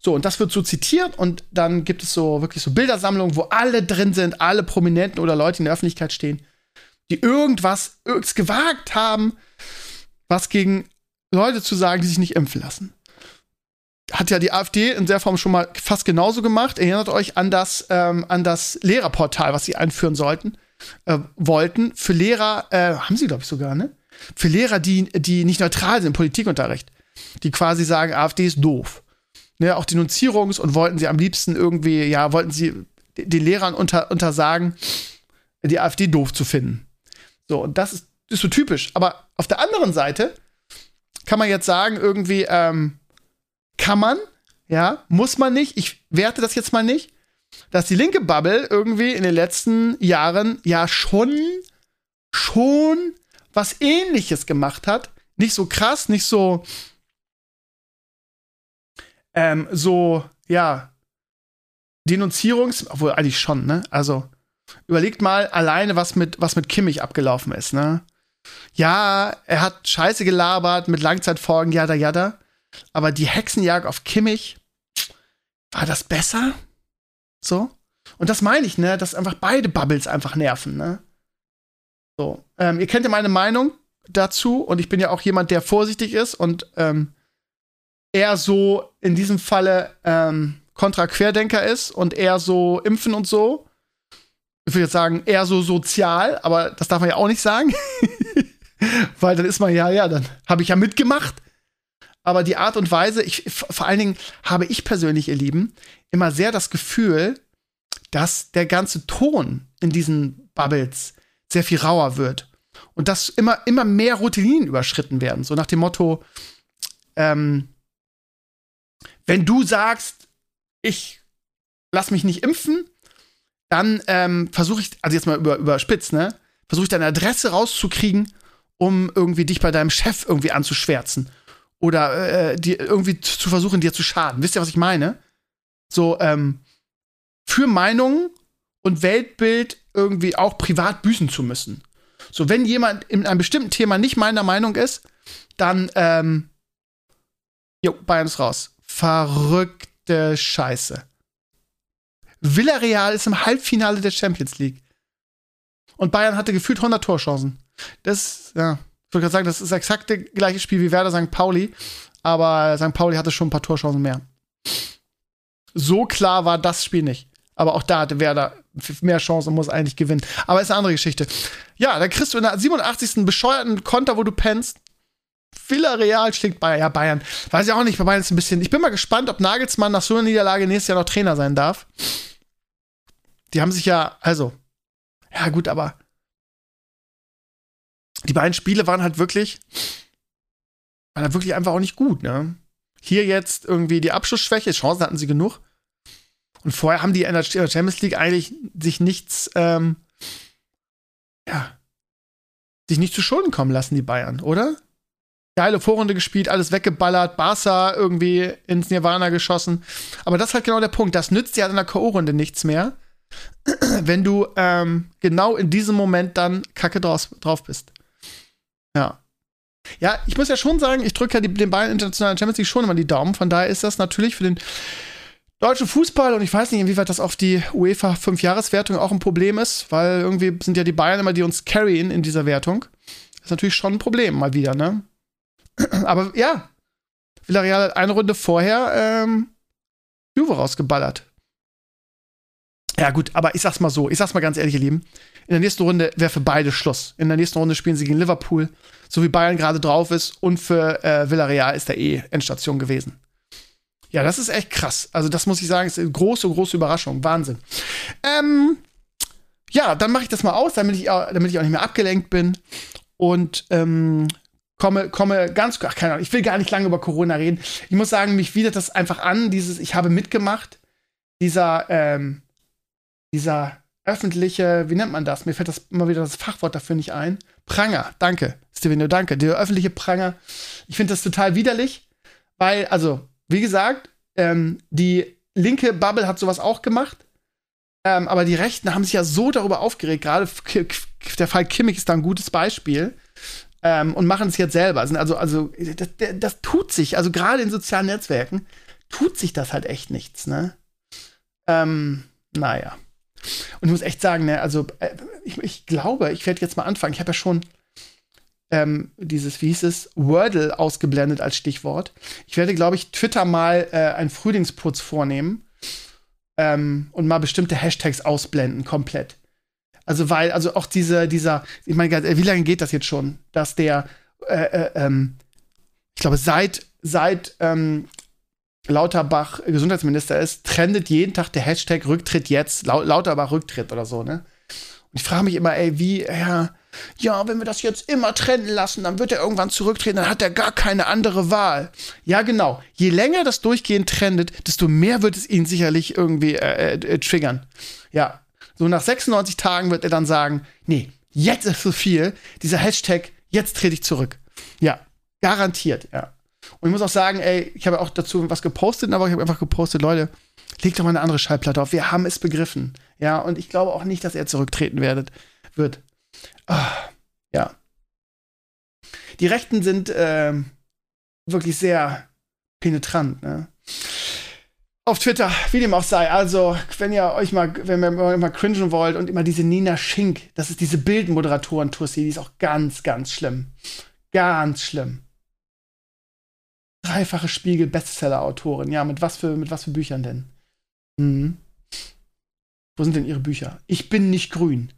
So, und das wird so zitiert und dann gibt es so wirklich so Bildersammlungen, wo alle drin sind, alle Prominenten oder Leute in der Öffentlichkeit stehen, die irgendwas, irgendwas gewagt haben, was gegen Leute zu sagen, die sich nicht impfen lassen. Hat ja die AfD in der Form schon mal fast genauso gemacht. Erinnert euch an das, ähm, an das Lehrerportal, was sie einführen sollten, äh, wollten. Für Lehrer, äh, haben sie, glaube ich, sogar, ne? Für Lehrer, die, die nicht neutral sind im Politikunterricht. Die quasi sagen, AfD ist doof ne, auch Denunzierungs- und wollten sie am liebsten irgendwie, ja, wollten sie den Lehrern unter, untersagen, die AfD doof zu finden. So, und das ist, ist so typisch. Aber auf der anderen Seite kann man jetzt sagen, irgendwie, ähm, kann man, ja, muss man nicht, ich werte das jetzt mal nicht, dass die linke Bubble irgendwie in den letzten Jahren ja schon, schon was ähnliches gemacht hat. Nicht so krass, nicht so, ähm, so, ja, Denunzierungs, obwohl eigentlich schon, ne? Also, überlegt mal alleine, was mit, was mit Kimmich abgelaufen ist, ne? Ja, er hat Scheiße gelabert mit Langzeitfolgen, jada, jada. Aber die Hexenjagd auf Kimmich, war das besser? So? Und das meine ich, ne? Dass einfach beide Bubbles einfach nerven, ne? So. Ähm, ihr kennt ja meine Meinung dazu und ich bin ja auch jemand, der vorsichtig ist und ähm, eher so in diesem Falle ähm, kontra Querdenker ist und eher so impfen und so. Ich würde jetzt sagen, eher so sozial, aber das darf man ja auch nicht sagen. Weil dann ist man ja, ja, dann habe ich ja mitgemacht. Aber die Art und Weise, ich, vor allen Dingen habe ich persönlich, ihr Lieben, immer sehr das Gefühl, dass der ganze Ton in diesen Bubbles sehr viel rauer wird. Und dass immer, immer mehr Routinen überschritten werden. So nach dem Motto, ähm, wenn du sagst, ich lass mich nicht impfen, dann ähm, versuche ich, also jetzt mal über, überspitzt, ne? Versuche ich deine Adresse rauszukriegen, um irgendwie dich bei deinem Chef irgendwie anzuschwärzen. Oder äh, dir irgendwie zu versuchen, dir zu schaden. Wisst ihr, was ich meine? So, ähm, für Meinungen und Weltbild irgendwie auch privat büßen zu müssen. So, wenn jemand in einem bestimmten Thema nicht meiner Meinung ist, dann, ähm, jo, Bayern ist raus. Verrückte Scheiße. Villarreal ist im Halbfinale der Champions League. Und Bayern hatte gefühlt 100 Torchancen. Das, ja, ich würde gerade sagen, das ist exakt das gleiche Spiel wie Werder St. Pauli. Aber St. Pauli hatte schon ein paar Torchancen mehr. So klar war das Spiel nicht. Aber auch da hatte Werder mehr Chancen und muss eigentlich gewinnen. Aber ist eine andere Geschichte. Ja, dann kriegst du in der 87. bescheuerten Konter, wo du pennst. Villarreal schlägt Bayern. Ja, Bayern. Weiß ich auch nicht. Bei Bayern ist ein bisschen. Ich bin mal gespannt, ob Nagelsmann nach so einer Niederlage nächstes Jahr noch Trainer sein darf. Die haben sich ja, also. Ja, gut, aber. Die beiden Spiele waren halt wirklich. Waren halt wirklich einfach auch nicht gut, ne? Hier jetzt irgendwie die Abschlussschwäche. Chancen hatten sie genug. Und vorher haben die in der Champions League eigentlich sich nichts. Ähm, ja. Sich nicht zu Schulden kommen lassen, die Bayern, oder? geile Vorrunde gespielt, alles weggeballert, Barca irgendwie ins Nirvana geschossen. Aber das ist halt genau der Punkt. Das nützt dir halt in der K.O.-Runde nichts mehr, wenn du ähm, genau in diesem Moment dann kacke draus, drauf bist. Ja. Ja, ich muss ja schon sagen, ich drücke ja die, den beiden internationalen Champions League schon immer die Daumen. Von daher ist das natürlich für den deutschen Fußball und ich weiß nicht, inwieweit das auf die UEFA 5-Jahres-Wertung auch ein Problem ist, weil irgendwie sind ja die Bayern immer, die uns carryen in dieser Wertung. Das ist natürlich schon ein Problem mal wieder, ne? Aber ja, Villarreal hat eine Runde vorher ähm, Juve rausgeballert. Ja, gut, aber ich sag's mal so, ich sag's mal ganz ehrlich, ihr Lieben. In der nächsten Runde wäre für beide Schluss. In der nächsten Runde spielen sie gegen Liverpool, so wie Bayern gerade drauf ist, und für äh, Villarreal ist der eh Endstation gewesen. Ja, das ist echt krass. Also, das muss ich sagen, ist eine große, große Überraschung. Wahnsinn. Ähm, ja, dann mache ich das mal aus, damit ich, damit ich auch nicht mehr abgelenkt bin. Und ähm, komme, komme ganz, ach, keine Ahnung, ich will gar nicht lange über Corona reden. Ich muss sagen, mich widert das einfach an, dieses, ich habe mitgemacht. dieser, ähm, dieser öffentliche, wie nennt man das? Mir fällt das immer wieder das Fachwort dafür nicht ein. Pranger, danke, Stevenio, danke. Der öffentliche Pranger. Ich finde das total widerlich, weil, also, wie gesagt, ähm, die linke Bubble hat sowas auch gemacht. Ähm, aber die Rechten haben sich ja so darüber aufgeregt. Gerade der Fall Kimmich ist da ein gutes Beispiel. Ähm, und machen es jetzt selber. Also, also das, das tut sich, also gerade in sozialen Netzwerken, tut sich das halt echt nichts, ne? Ähm, naja. Und ich muss echt sagen, ne, also äh, ich, ich glaube, ich werde jetzt mal anfangen. Ich habe ja schon ähm, dieses, wie hieß es, Wordle ausgeblendet als Stichwort. Ich werde, glaube ich, Twitter mal äh, einen Frühlingsputz vornehmen ähm, und mal bestimmte Hashtags ausblenden, komplett. Also, weil, also auch diese, dieser, ich meine, wie lange geht das jetzt schon, dass der, äh, äh, ähm, ich glaube, seit, seit ähm, Lauterbach Gesundheitsminister ist, trendet jeden Tag der Hashtag Rücktritt jetzt, Lauterbach Rücktritt oder so, ne? Und ich frage mich immer, ey, wie, ja, ja, wenn wir das jetzt immer trennen lassen, dann wird er irgendwann zurücktreten, dann hat er gar keine andere Wahl. Ja, genau. Je länger das durchgehend trendet, desto mehr wird es ihn sicherlich irgendwie äh, äh, äh triggern. Ja. So nach 96 Tagen wird er dann sagen, nee, jetzt ist so viel. Dieser Hashtag, jetzt trete ich zurück. Ja, garantiert, ja. Und ich muss auch sagen, ey, ich habe auch dazu was gepostet, aber ich habe einfach gepostet, Leute, legt doch mal eine andere Schallplatte auf. Wir haben es begriffen. Ja, und ich glaube auch nicht, dass er zurücktreten werdet, wird. Ah, ja. Die Rechten sind äh, wirklich sehr penetrant, ne? Auf Twitter, wie dem auch sei. Also, wenn ihr euch mal, wenn ihr mal cringen wollt und immer diese Nina Schink, das ist diese Bildmoderatoren-Tussi, die ist auch ganz, ganz schlimm. Ganz schlimm. Dreifache Spiegel-Bestseller-Autorin. Ja, mit was für, mit was für Büchern denn? Mhm. Wo sind denn ihre Bücher? Ich bin nicht grün.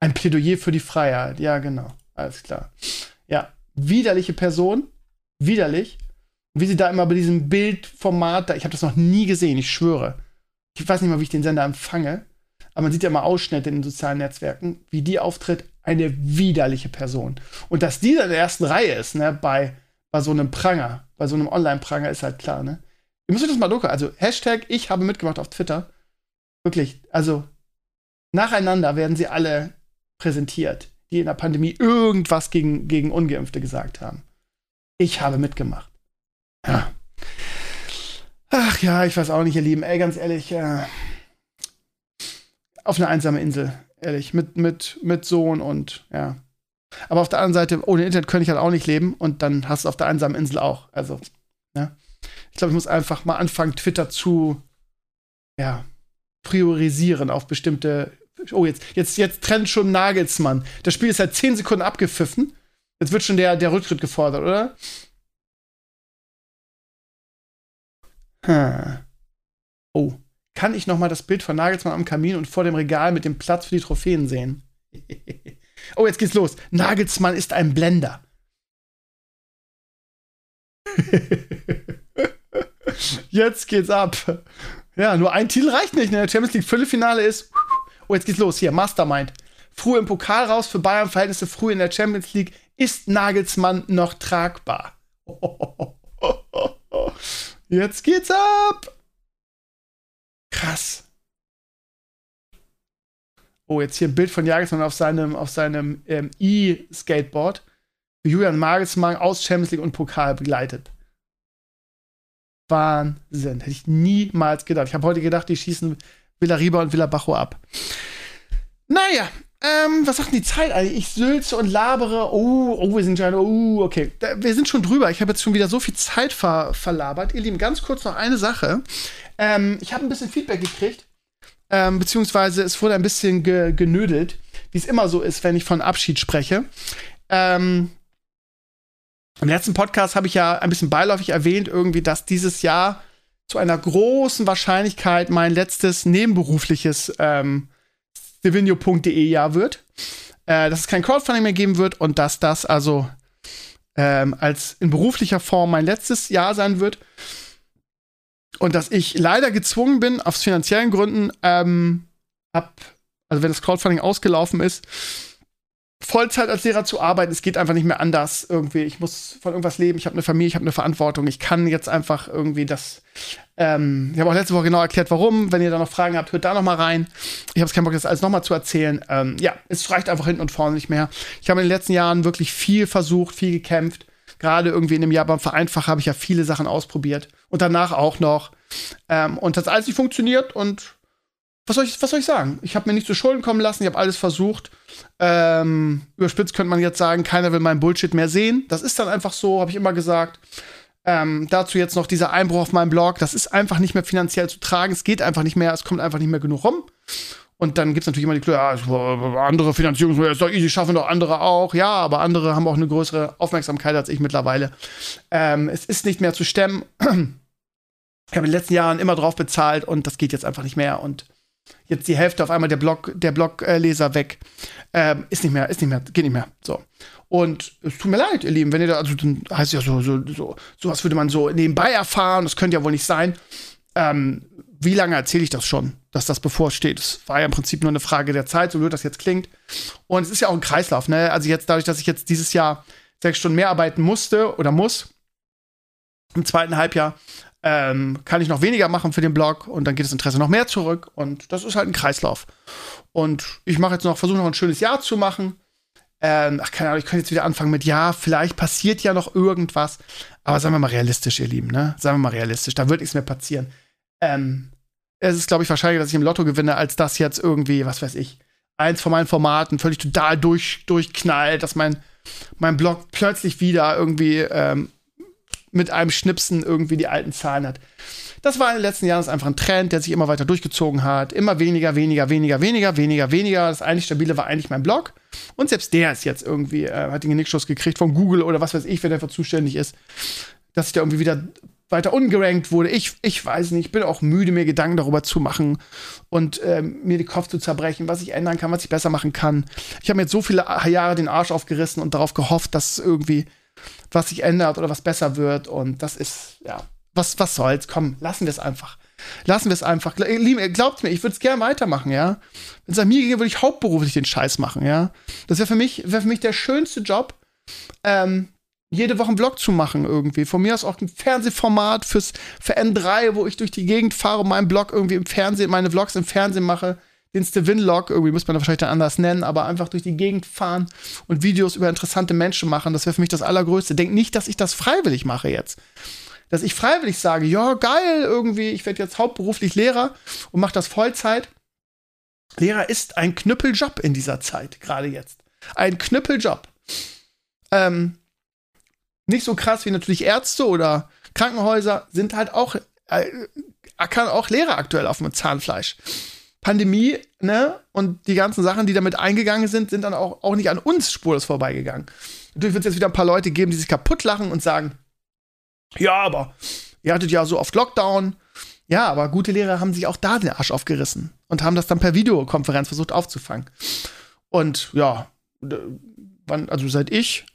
Ein Plädoyer für die Freiheit. Ja, genau. Alles klar. Ja, widerliche Person. Widerlich. Wie sie da immer bei diesem Bildformat, da, ich habe das noch nie gesehen, ich schwöre. Ich weiß nicht mal, wie ich den Sender empfange, aber man sieht ja mal Ausschnitte in den sozialen Netzwerken, wie die auftritt, eine widerliche Person. Und dass die in der ersten Reihe ist, ne, bei, bei so einem Pranger, bei so einem Online-Pranger, ist halt klar, ne? Ihr müsst euch das mal durchgucken. Also, Hashtag, ich habe mitgemacht auf Twitter. Wirklich, also, nacheinander werden sie alle präsentiert, die in der Pandemie irgendwas gegen, gegen Ungeimpfte gesagt haben. Ich habe mitgemacht. Ja. Ach ja, ich weiß auch nicht, ihr Lieben. Ey, ganz ehrlich, äh, auf eine einsame Insel, ehrlich, mit, mit, mit Sohn und ja. Aber auf der anderen Seite, ohne Internet könnte ich halt auch nicht leben und dann hast du auf der einsamen Insel auch. Also, ja. Ich glaube, ich muss einfach mal anfangen, Twitter zu, ja, priorisieren auf bestimmte Oh, jetzt, jetzt, jetzt trennt schon Nagelsmann. Das Spiel ist seit 10 Sekunden abgepfiffen. Jetzt wird schon der, der Rücktritt gefordert, oder? Hm. Oh. Kann ich noch mal das Bild von Nagelsmann am Kamin und vor dem Regal mit dem Platz für die Trophäen sehen? oh, jetzt geht's los. Nagelsmann ist ein Blender. jetzt geht's ab. Ja, nur ein Titel reicht nicht. Ne? Der Champions League Viertelfinale ist Oh, jetzt geht's los. Hier, Mastermind. Früh im Pokal raus für Bayern-Verhältnisse, früh in der Champions League. Ist Nagelsmann noch tragbar? Jetzt geht's ab! Krass. Oh, jetzt hier ein Bild von Nagelsmann auf seinem, auf seinem ähm, E-Skateboard. Julian Nagelsmann aus Champions League und Pokal begleitet. Wahnsinn. Hätte ich niemals gedacht. Ich habe heute gedacht, die schießen Villa und Villa Bajo ab. Naja, ähm, was sagt denn die Zeit eigentlich? Ich sülze und labere. Oh, oh, wir sind schon, oh, okay. Wir sind schon drüber. Ich habe jetzt schon wieder so viel Zeit ver verlabert. Ihr Lieben, ganz kurz noch eine Sache. Ähm, ich habe ein bisschen Feedback gekriegt. Ähm, beziehungsweise es wurde ein bisschen ge genödelt, wie es immer so ist, wenn ich von Abschied spreche. Ähm, Im letzten Podcast habe ich ja ein bisschen beiläufig erwähnt, irgendwie, dass dieses Jahr zu einer großen Wahrscheinlichkeit mein letztes nebenberufliches ähm, Stevenio.de Jahr wird. Äh, dass es kein Crowdfunding mehr geben wird und dass das also ähm, als in beruflicher Form mein letztes Jahr sein wird. Und dass ich leider gezwungen bin, aus finanziellen Gründen, ähm, ab, also wenn das Crowdfunding ausgelaufen ist, Vollzeit als Lehrer zu arbeiten. Es geht einfach nicht mehr anders irgendwie. Ich muss von irgendwas leben. Ich habe eine Familie, ich habe eine Verantwortung. Ich kann jetzt einfach irgendwie das. Ähm, ich habe auch letzte Woche genau erklärt, warum. Wenn ihr da noch Fragen habt, hört da noch mal rein. Ich habe es keinen Bock, das alles noch mal zu erzählen. Ähm, ja, es reicht einfach hinten und vorne nicht mehr. Ich habe in den letzten Jahren wirklich viel versucht, viel gekämpft. Gerade irgendwie in dem Jahr beim Vereinfach habe ich ja viele Sachen ausprobiert. Und danach auch noch. Ähm, und das alles nicht funktioniert. Und was soll ich, was soll ich sagen? Ich habe mir nicht zu Schulden kommen lassen, ich habe alles versucht. Ähm, überspitzt könnte man jetzt sagen, keiner will meinen Bullshit mehr sehen. Das ist dann einfach so, habe ich immer gesagt. Ähm, dazu jetzt noch dieser Einbruch auf meinem Blog. Das ist einfach nicht mehr finanziell zu tragen. Es geht einfach nicht mehr. Es kommt einfach nicht mehr genug rum. Und dann gibt es natürlich immer die Klöhe, ja, andere Finanzierungsmodelle, ist doch easy, schaffen doch andere auch. Ja, aber andere haben auch eine größere Aufmerksamkeit als ich mittlerweile. Ähm, es ist nicht mehr zu stemmen. Ich habe in den letzten Jahren immer drauf bezahlt und das geht jetzt einfach nicht mehr. Und jetzt die Hälfte auf einmal der Blog, der Blogleser weg. Ähm, ist nicht mehr, ist nicht mehr, geht nicht mehr. So. Und es tut mir leid, ihr Lieben, wenn ihr da, also dann heißt ja so, so, so, sowas würde man so nebenbei erfahren, das könnte ja wohl nicht sein. Ähm, wie lange erzähle ich das schon, dass das bevorsteht? Es war ja im Prinzip nur eine Frage der Zeit, so blöd das jetzt klingt. Und es ist ja auch ein Kreislauf, ne? Also jetzt dadurch, dass ich jetzt dieses Jahr sechs Stunden mehr arbeiten musste oder muss, im zweiten Halbjahr, ähm, kann ich noch weniger machen für den Blog und dann geht das Interesse noch mehr zurück und das ist halt ein Kreislauf. Und ich mache jetzt noch, versuche noch ein schönes Jahr zu machen. Ähm, ach, keine Ahnung, ich könnte jetzt wieder anfangen mit, ja, vielleicht passiert ja noch irgendwas. Aber sagen wir mal realistisch, ihr Lieben, ne? Sagen wir mal realistisch, da wird nichts mehr passieren. Ähm, es ist, glaube ich, wahrscheinlicher, dass ich im Lotto gewinne, als das jetzt irgendwie, was weiß ich, eins von meinen Formaten völlig total durch, durchknallt, dass mein, mein Blog plötzlich wieder irgendwie ähm, mit einem Schnipsen irgendwie die alten Zahlen hat. Das war in den letzten Jahren einfach ein Trend, der sich immer weiter durchgezogen hat. Immer weniger, weniger, weniger, weniger, weniger, weniger. Das eigentlich stabile war eigentlich mein Blog. Und selbst der ist jetzt irgendwie, äh, hat den Genickschuss gekriegt von Google oder was weiß ich, wer dafür zuständig ist, dass ich da irgendwie wieder weiter ungerankt wurde. Ich, ich weiß nicht, ich bin auch müde, mir Gedanken darüber zu machen und ähm, mir den Kopf zu zerbrechen, was ich ändern kann, was ich besser machen kann. Ich habe mir jetzt so viele Jahre den Arsch aufgerissen und darauf gehofft, dass irgendwie was sich ändert oder was besser wird. Und das ist, ja, was, was soll's? Komm, lassen wir es einfach. Lassen wir es einfach. Glaubt mir, ich würde es gerne weitermachen, ja. Wenn es an mir ginge, würde ich hauptberuflich den Scheiß machen, ja. Das wäre für mich, wäre für mich der schönste Job, ähm, jede Woche einen Vlog zu machen irgendwie. Von mir aus auch ein Fernsehformat fürs, für N3, wo ich durch die Gegend fahre und meinen Blog irgendwie im Fernsehen, meine Vlogs im Fernsehen mache den Stevin-Log, irgendwie muss man wahrscheinlich dann anders nennen, aber einfach durch die Gegend fahren und Videos über interessante Menschen machen, das wäre für mich das Allergrößte. Denk nicht, dass ich das freiwillig mache jetzt. Dass ich freiwillig sage, ja, geil, irgendwie, ich werde jetzt hauptberuflich Lehrer und mache das Vollzeit. Lehrer ist ein Knüppeljob in dieser Zeit, gerade jetzt. Ein Knüppeljob. Ähm, nicht so krass wie natürlich Ärzte oder Krankenhäuser sind halt auch, äh, kann auch Lehrer aktuell auf dem Zahnfleisch. Pandemie, ne, und die ganzen Sachen, die damit eingegangen sind, sind dann auch, auch nicht an uns spurlos vorbeigegangen. Natürlich wird es jetzt wieder ein paar Leute geben, die sich kaputt lachen und sagen, ja, aber ihr hattet ja so oft Lockdown. Ja, aber gute Lehrer haben sich auch da den Arsch aufgerissen und haben das dann per Videokonferenz versucht aufzufangen. Und ja, wann, also seit ich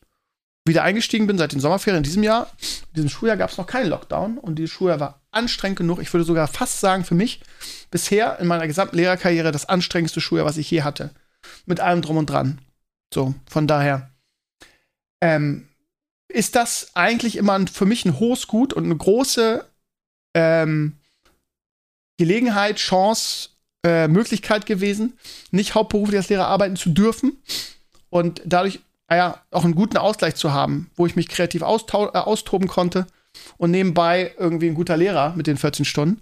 wieder eingestiegen bin, seit den Sommerferien in diesem Jahr, in diesem Schuljahr gab es noch keinen Lockdown und dieses Schuljahr war anstrengend genug. Ich würde sogar fast sagen, für mich bisher in meiner gesamten Lehrerkarriere das anstrengendste Schuljahr, was ich je hatte. Mit allem drum und dran. So, von daher ähm, ist das eigentlich immer ein, für mich ein hohes Gut und eine große ähm, Gelegenheit, Chance, äh, Möglichkeit gewesen, nicht hauptberuflich als Lehrer arbeiten zu dürfen und dadurch äh, auch einen guten Ausgleich zu haben, wo ich mich kreativ äh, austoben konnte und nebenbei irgendwie ein guter Lehrer mit den 14 Stunden.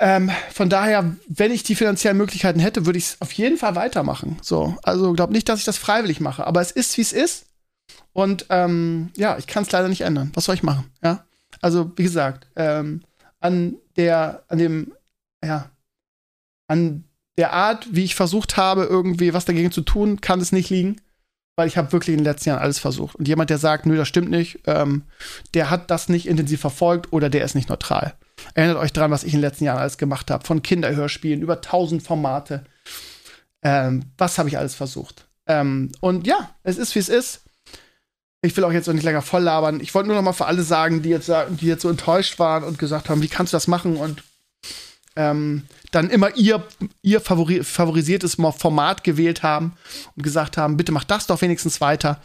Ähm, von daher, wenn ich die finanziellen Möglichkeiten hätte, würde ich es auf jeden Fall weitermachen. So, also glaube nicht, dass ich das freiwillig mache, aber es ist, wie es ist. Und ähm, ja, ich kann es leider nicht ändern. Was soll ich machen? Ja, also wie gesagt, ähm, an der, an dem, ja, an der Art, wie ich versucht habe, irgendwie was dagegen zu tun, kann es nicht liegen weil ich habe wirklich in den letzten Jahren alles versucht. Und jemand, der sagt, nö, das stimmt nicht, ähm, der hat das nicht intensiv verfolgt oder der ist nicht neutral. Erinnert euch dran, was ich in den letzten Jahren alles gemacht habe. Von Kinderhörspielen über tausend Formate. Ähm, was habe ich alles versucht? Ähm, und ja, es ist, wie es ist. Ich will auch jetzt noch nicht länger voll labern. Ich wollte nur noch mal für alle sagen, die jetzt, die jetzt so enttäuscht waren und gesagt haben, wie kannst du das machen? Und ähm, dann immer ihr, ihr favori favorisiertes Format gewählt haben und gesagt haben, bitte mach das doch wenigstens weiter.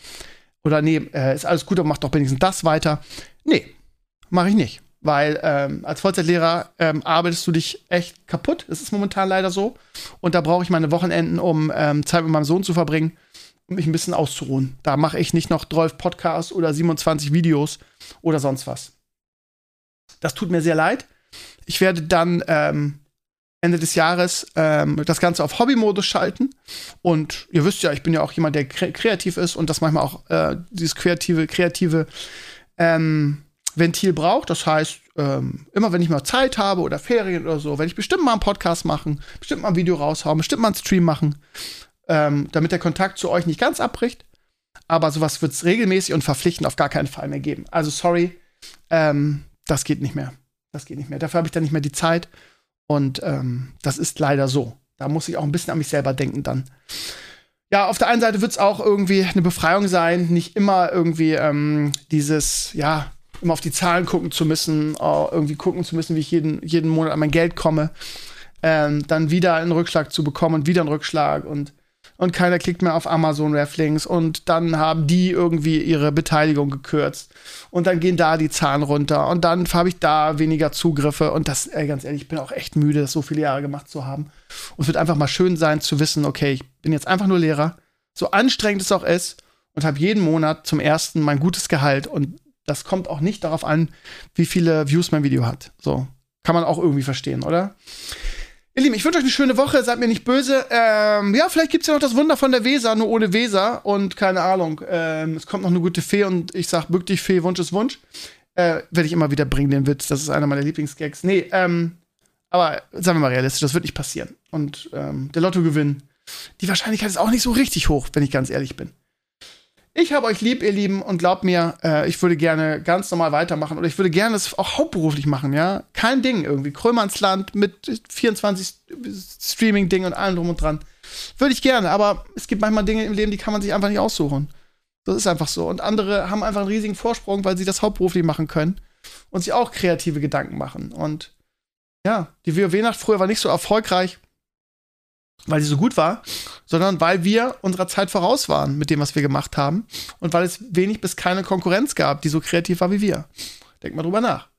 Oder nee, äh, ist alles gut, aber mach doch wenigstens das weiter. Nee, mache ich nicht. Weil ähm, als Vollzeitlehrer ähm, arbeitest du dich echt kaputt. Das ist momentan leider so. Und da brauche ich meine Wochenenden, um ähm, Zeit mit meinem Sohn zu verbringen, um mich ein bisschen auszuruhen. Da mache ich nicht noch 12 Podcasts oder 27 Videos oder sonst was. Das tut mir sehr leid. Ich werde dann ähm, Ende des Jahres ähm, das Ganze auf Hobby-Modus schalten. Und ihr wisst ja, ich bin ja auch jemand, der kre kreativ ist und das manchmal auch äh, dieses kreative, kreative ähm, Ventil braucht. Das heißt, ähm, immer wenn ich mal Zeit habe oder Ferien oder so, werde ich bestimmt mal einen Podcast machen, bestimmt mal ein Video raushauen, bestimmt mal einen Stream machen, ähm, damit der Kontakt zu euch nicht ganz abbricht. Aber sowas wird es regelmäßig und verpflichtend auf gar keinen Fall mehr geben. Also sorry, ähm, das geht nicht mehr. Das geht nicht mehr. Dafür habe ich dann nicht mehr die Zeit. Und ähm, das ist leider so. Da muss ich auch ein bisschen an mich selber denken dann. Ja, auf der einen Seite wird es auch irgendwie eine Befreiung sein, nicht immer irgendwie ähm, dieses, ja, immer auf die Zahlen gucken zu müssen, irgendwie gucken zu müssen, wie ich jeden, jeden Monat an mein Geld komme. Ähm, dann wieder einen Rückschlag zu bekommen und wieder einen Rückschlag und und keiner klickt mehr auf Amazon Reflinks und dann haben die irgendwie ihre Beteiligung gekürzt und dann gehen da die Zahlen runter und dann habe ich da weniger Zugriffe und das, ey, ganz ehrlich, ich bin auch echt müde, das so viele Jahre gemacht zu haben. Und es wird einfach mal schön sein zu wissen, okay, ich bin jetzt einfach nur Lehrer, so anstrengend es auch ist und habe jeden Monat zum ersten mein gutes Gehalt und das kommt auch nicht darauf an, wie viele Views mein Video hat. So kann man auch irgendwie verstehen, oder? Ihr Lieben, ich wünsche euch eine schöne Woche, seid mir nicht böse. Ähm, ja, vielleicht gibt es ja noch das Wunder von der Weser, nur ohne Weser. Und keine Ahnung, ähm, es kommt noch eine gute Fee und ich sag, bück dich, Fee, Wunsch ist Wunsch. Äh, Werde ich immer wieder bringen, den Witz. Das ist einer meiner Lieblingsgags. Nee, ähm, aber sagen wir mal realistisch, das wird nicht passieren. Und ähm, der Lottogewinn, die Wahrscheinlichkeit ist auch nicht so richtig hoch, wenn ich ganz ehrlich bin. Ich habe euch lieb, ihr Lieben, und glaubt mir, äh, ich würde gerne ganz normal weitermachen oder ich würde gerne das auch hauptberuflich machen, ja. Kein Ding irgendwie. Krömernsland mit 24 Streaming-Ding und allem drum und dran. Würde ich gerne, aber es gibt manchmal Dinge im Leben, die kann man sich einfach nicht aussuchen. Das ist einfach so. Und andere haben einfach einen riesigen Vorsprung, weil sie das hauptberuflich machen können und sich auch kreative Gedanken machen. Und ja, die WoW-Nacht früher war nicht so erfolgreich, weil sie so gut war, sondern weil wir unserer Zeit voraus waren mit dem, was wir gemacht haben und weil es wenig bis keine Konkurrenz gab, die so kreativ war wie wir. Denk mal drüber nach.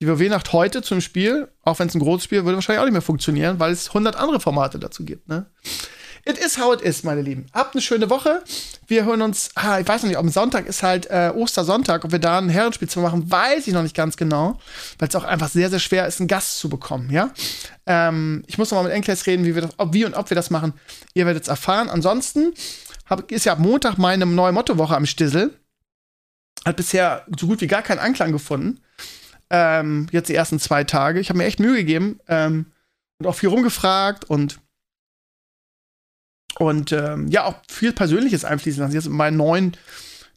Die WoW-Nacht heute zum Spiel, auch wenn es ein großes Spiel, würde wahrscheinlich auch nicht mehr funktionieren, weil es 100 andere Formate dazu gibt, ne? It is how it is, meine Lieben. Habt eine schöne Woche. Wir hören uns, ah, ich weiß noch nicht, am Sonntag ist halt äh, Ostersonntag, ob wir da ein Herrenspiel zu machen, weiß ich noch nicht ganz genau, weil es auch einfach sehr, sehr schwer ist, einen Gast zu bekommen, ja. Ähm, ich muss noch mal mit Enkles reden, wie wir das, ob, wie und ob wir das machen. Ihr werdet es erfahren. Ansonsten hab, ist ja ab Montag meine neue Mottowoche am Stissel. Hat bisher so gut wie gar keinen Anklang gefunden. Ähm, jetzt die ersten zwei Tage. Ich habe mir echt Mühe gegeben ähm, und auch viel rumgefragt und und ähm, ja, auch viel Persönliches einfließen lassen. Jetzt mit meinen neuen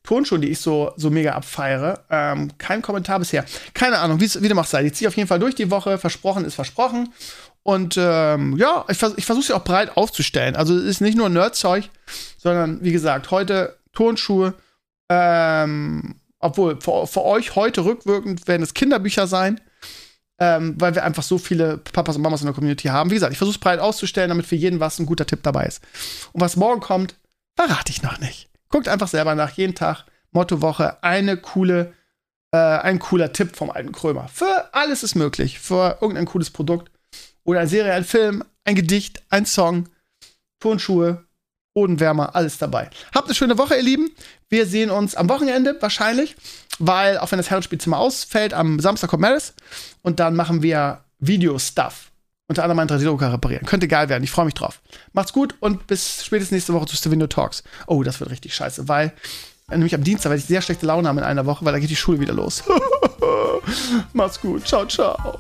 Turnschuhen, die ich so, so mega abfeiere. Ähm, kein Kommentar bisher. Keine Ahnung, wie dem auch sei. Ich ziehe auf jeden Fall durch die Woche. Versprochen ist versprochen. Und ähm, ja, ich, vers ich versuche sie auch breit aufzustellen. Also es ist nicht nur Nerdzeug, sondern wie gesagt, heute Turnschuhe. Ähm, obwohl, für, für euch heute rückwirkend werden es Kinderbücher sein ähm, weil wir einfach so viele Papas und Mamas in der Community haben. Wie gesagt, ich versuche es breit auszustellen, damit für jeden was ein guter Tipp dabei ist. Und was morgen kommt, verrate ich noch nicht. Guckt einfach selber nach, jeden Tag, Mottowoche, eine coole, äh, ein cooler Tipp vom alten Krömer. Für alles ist möglich. Für irgendein cooles Produkt oder eine Serie, ein Film, ein Gedicht, ein Song, Turnschuhe, Bodenwärmer, alles dabei. Habt eine schöne Woche, ihr Lieben. Wir sehen uns am Wochenende wahrscheinlich weil auch wenn das Herrenspielzimmer ausfällt, am Samstag kommt Maris und dann machen wir Video-Stuff. Unter anderem meinen 3D-Drucker reparieren. Könnte geil werden. Ich freue mich drauf. Macht's gut und bis spätestens nächste Woche zu Stevenio Talks. Oh, das wird richtig scheiße, weil nämlich am Dienstag werde ich sehr schlechte Laune haben in einer Woche, weil da geht die Schule wieder los. Macht's gut. Ciao, ciao.